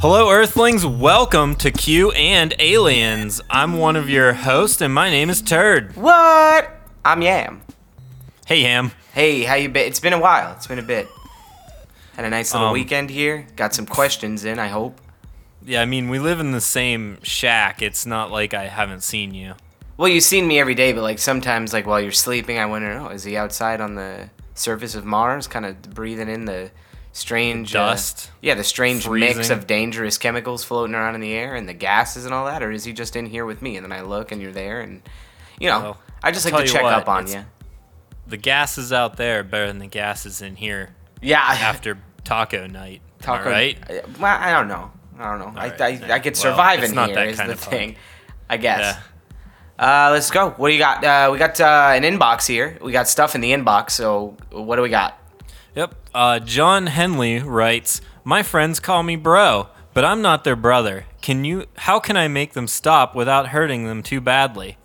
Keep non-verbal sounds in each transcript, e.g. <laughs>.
Hello, Earthlings. Welcome to Q and Aliens. I'm one of your hosts, and my name is Turd. What? I'm Yam. Hey, Ham. Hey, how you been? It's been a while. It's been a bit. Had a nice little Um, weekend here. Got some questions in, I hope. Yeah, I mean, we live in the same shack. It's not like I haven't seen you. Well, you've seen me every day, but like sometimes, like while you're sleeping, I wonder, oh, is he outside on the surface of Mars, kind of breathing in the strange uh, Dust. yeah, the strange mix of dangerous chemicals floating around in the air and the gases and all that, or is he just in here with me? And then I look, and you're there, and you know, Well, I just I'll like to check what, up on you. The gases out there are better than the gases in here Yeah, after taco night. Taco- right? Uh, Well, I don't know. I don't know. I, right, I, yeah. I could survive it's in not here. that Is kind the of thing. I guess. Yeah. Uh, let's go. What do you got? Uh, we got uh, an inbox here. We got stuff in the inbox. So what do we got? Yep. Uh, John Henley writes, "My friends call me bro, but I'm not their brother. Can you? How can I make them stop without hurting them too badly?"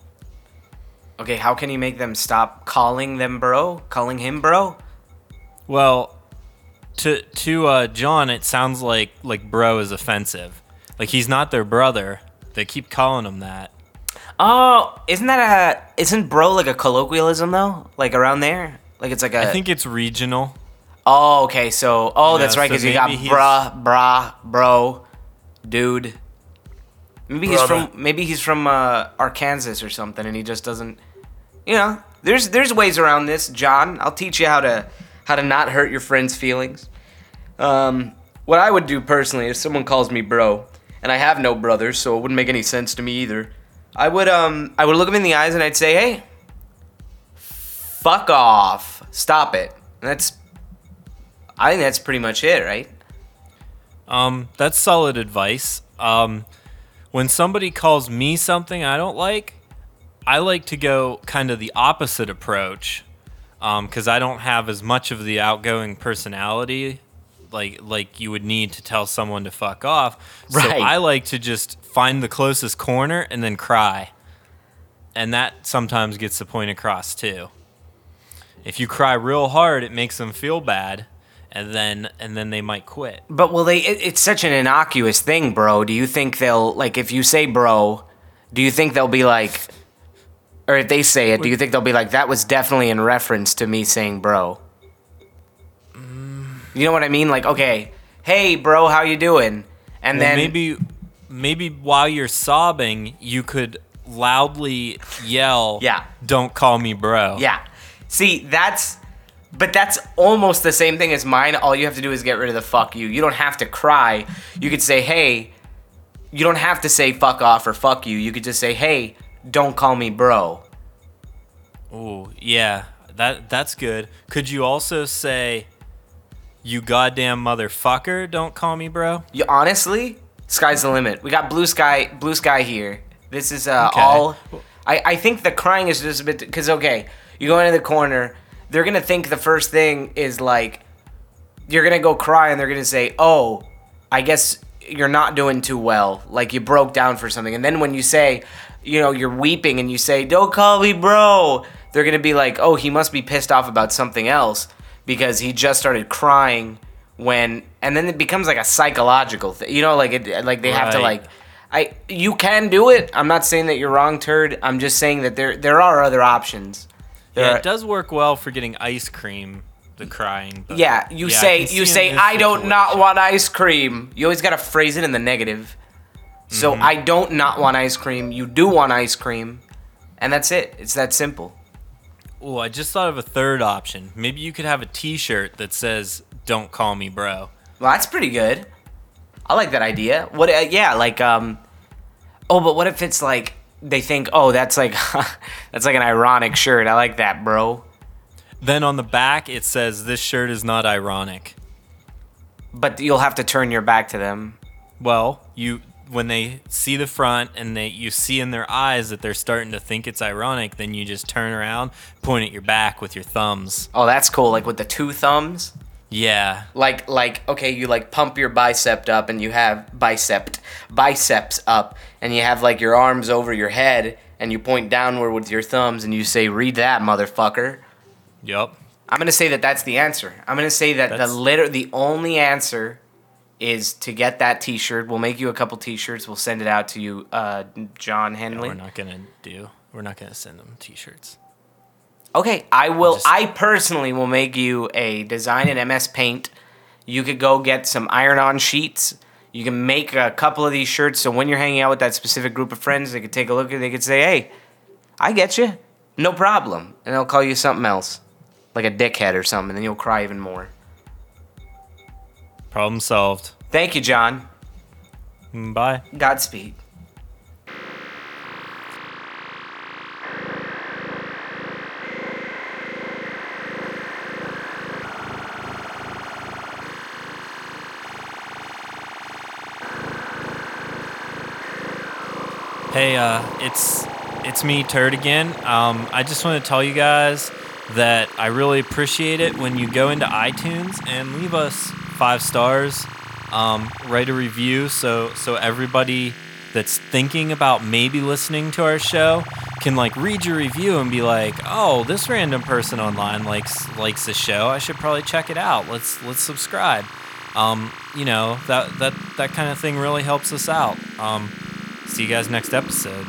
Okay, how can you make them stop calling them bro? Calling him bro? Well, to to uh, John, it sounds like like bro is offensive. Like he's not their brother. They keep calling him that. Oh, isn't that a isn't bro like a colloquialism though? Like around there? Like it's like a I think it's regional. Oh, okay. So, oh, Yeah, that's right so cuz you got he's- bruh, brah, bro, dude. Maybe he's from maybe he's from uh, Arkansas or something and he just doesn't you know, there's there's ways around this, John. I'll teach you how to how to not hurt your friends' feelings. Um, what I would do personally if someone calls me bro, and I have no brothers, so it wouldn't make any sense to me either. I would um I would look him in the eyes and I'd say, "Hey, fuck off. Stop it." And that's I think that's pretty much it, right? Um, that's solid advice. Um, when somebody calls me something I don't like, I like to go kind of the opposite approach, because I don't have as much of the outgoing personality like like you would need to tell someone to fuck off. Right. So. I like to just find the closest corner and then cry, and that sometimes gets the point across too. If you cry real hard, it makes them feel bad, and then and then they might quit. But will they? It, it's such an innocuous thing, bro. Do you think they'll like if you say bro? Do you think they'll be like, or if they say it, do you think they'll be like that was definitely in reference to me saying bro? You know what I mean? Like, okay, hey, bro, how you doing? And Well, then maybe maybe while you're sobbing, you could loudly yell, Yeah. don't call me bro." Yeah. See, that's but that's almost the same thing as mine. All you have to do is get rid of the fuck you. You don't have to cry. You could say, "Hey," you don't have to say fuck off or fuck you. You could just say, "Hey, don't call me bro." Oh, yeah. That that's good. Could you also say you goddamn motherfucker, don't call me bro? You honestly, sky's the limit. We got blue sky, blue sky here. This is uh, Okay. all. I I think the crying is just a bit because okay, you go into the corner. They're gonna think the first thing is like you're gonna go cry and they're gonna say, "Oh, I guess you're not doing too well. Like you broke down for something." And then when you say, you know, you're weeping and you say, "Don't call me bro," they're gonna be like, "Oh, he must be pissed off about something else because he just started crying when." And then it becomes like a psychological thing. You know, like it, like they have to like. I you can do it. I'm not saying that you're wrong, turd. I'm just saying that there there are other options. Yeah, are- it does work well for getting ice cream, the crying. But Yeah, you yeah, say you say I don't not want ice cream. You always gotta phrase it in the negative. So Mm-hmm. I don't not want ice cream. You do want ice cream, and that's it. It's that simple. Oh, I just thought of a third option. Maybe you could have a T-shirt that says "Don't call me bro." Well, that's pretty good. I like that idea. What? Uh, yeah, like um. Oh, but what if it's like they think, oh, that's like <laughs> that's like an ironic shirt. I like that, bro. Then on the back it says, "This shirt is not ironic." But you'll have to turn your back to them. Well, you when they see the front and they you see in their eyes that they're starting to think it's ironic, then you just turn around, point at your back with your thumbs. Oh, that's cool. Like with the two thumbs. Yeah. like like okay you like pump your bicep up and you have bicep biceps up and you have like your arms over your head and you point downward with your thumbs and you say read that motherfucker Yup. i'm gonna say that that's the answer i'm gonna say that That's- the liter- the only answer is to get that T-shirt. We'll make you a couple T-shirts. We'll send it out to you, uh, John Henley. We're not gonna do. We're not gonna send them T-shirts. Okay, I will. Just- I personally will make you a design in MS Paint. You could go get some iron-on sheets. You can make a couple of these shirts, so when you're hanging out with that specific group of friends, they could take a look and they could say, "Hey, I get you, no problem," and they'll call you something else, like a dickhead or something, and then you'll cry even more. Problem solved. Thank you, John. Mm, Bye. Godspeed. Hey, uh, it's it's me, Turd again. Um, I just want to tell you guys that I really appreciate it when you go into iTunes and leave us five stars, um, write a review, so so everybody that's thinking about maybe listening to our show can like read your review and be like, oh, this random person online likes likes the show. I should probably check it out. Let's let's subscribe. Um, you know that that that kind of thing really helps us out. Um, See you guys next episode.